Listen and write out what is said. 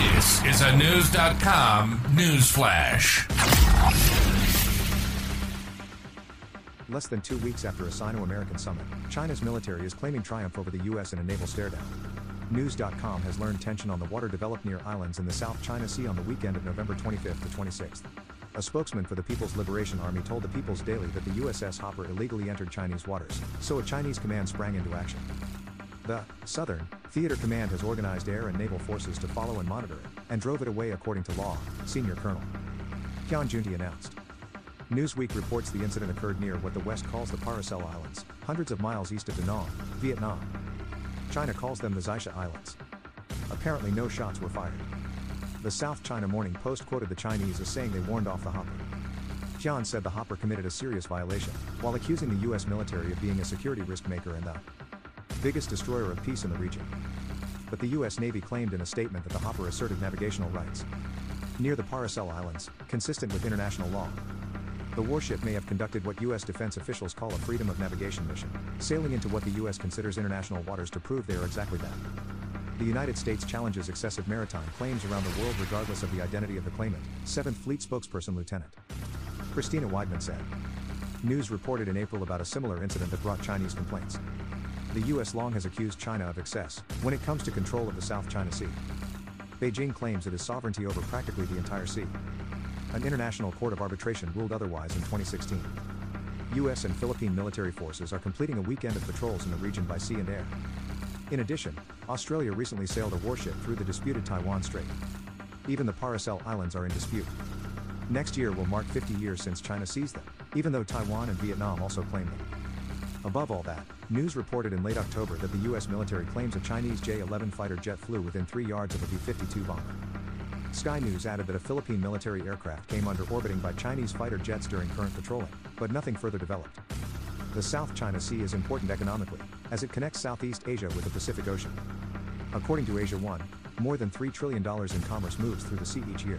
This is a News.com news flash. Less than two weeks after a Sino American summit, China's military is claiming triumph over the U.S. in a naval stare down. News.com has learned tension on the water developed near islands in the South China Sea on the weekend of November 25th to 26th. A spokesman for the People's Liberation Army told the People's Daily that the USS Hopper illegally entered Chinese waters, so a Chinese command sprang into action. The Southern Theater Command has organized air and naval forces to follow and monitor it, and drove it away according to law, Senior Colonel Tian Junli announced. Newsweek reports the incident occurred near what the West calls the Paracel Islands, hundreds of miles east of Da Nang, Vietnam. China calls them the Xisha Islands. Apparently, no shots were fired. The South China Morning Post quoted the Chinese as saying they warned off the Hopper. Tian said the Hopper committed a serious violation, while accusing the U.S. military of being a security risk maker and the biggest destroyer of peace in the region. But the U.S. Navy claimed in a statement that the Hopper asserted navigational rights near the Paracel Islands, consistent with international law. The warship may have conducted what U.S. defense officials call a freedom of navigation mission, sailing into what the U.S. considers international waters to prove they are exactly that. The United States challenges excessive maritime claims around the world regardless of the identity of the claimant, 7th Fleet spokesperson Lieutenant Christina Weidman said. News reported in April about a similar incident that brought Chinese complaints. The U.S. long has accused China of excess when it comes to control of the South China Sea. Beijing claims it has sovereignty over practically the entire sea. An international court of arbitration ruled otherwise in 2016. U.S. and Philippine military forces are completing a weekend of patrols in the region by sea and air. In addition, Australia recently sailed a warship through the disputed Taiwan Strait. Even the Paracel Islands are in dispute. Next year will mark 50 years since China seized them, even though Taiwan and Vietnam also claim them. Above all that, news reported in late October that the U.S. military claims a Chinese J 11 fighter jet flew within three yards of a B 52 bomber. Sky News added that a Philippine military aircraft came under orbiting by Chinese fighter jets during current patrolling, but nothing further developed. The South China Sea is important economically, as it connects Southeast Asia with the Pacific Ocean. According to Asia One, more than $3 trillion in commerce moves through the sea each year.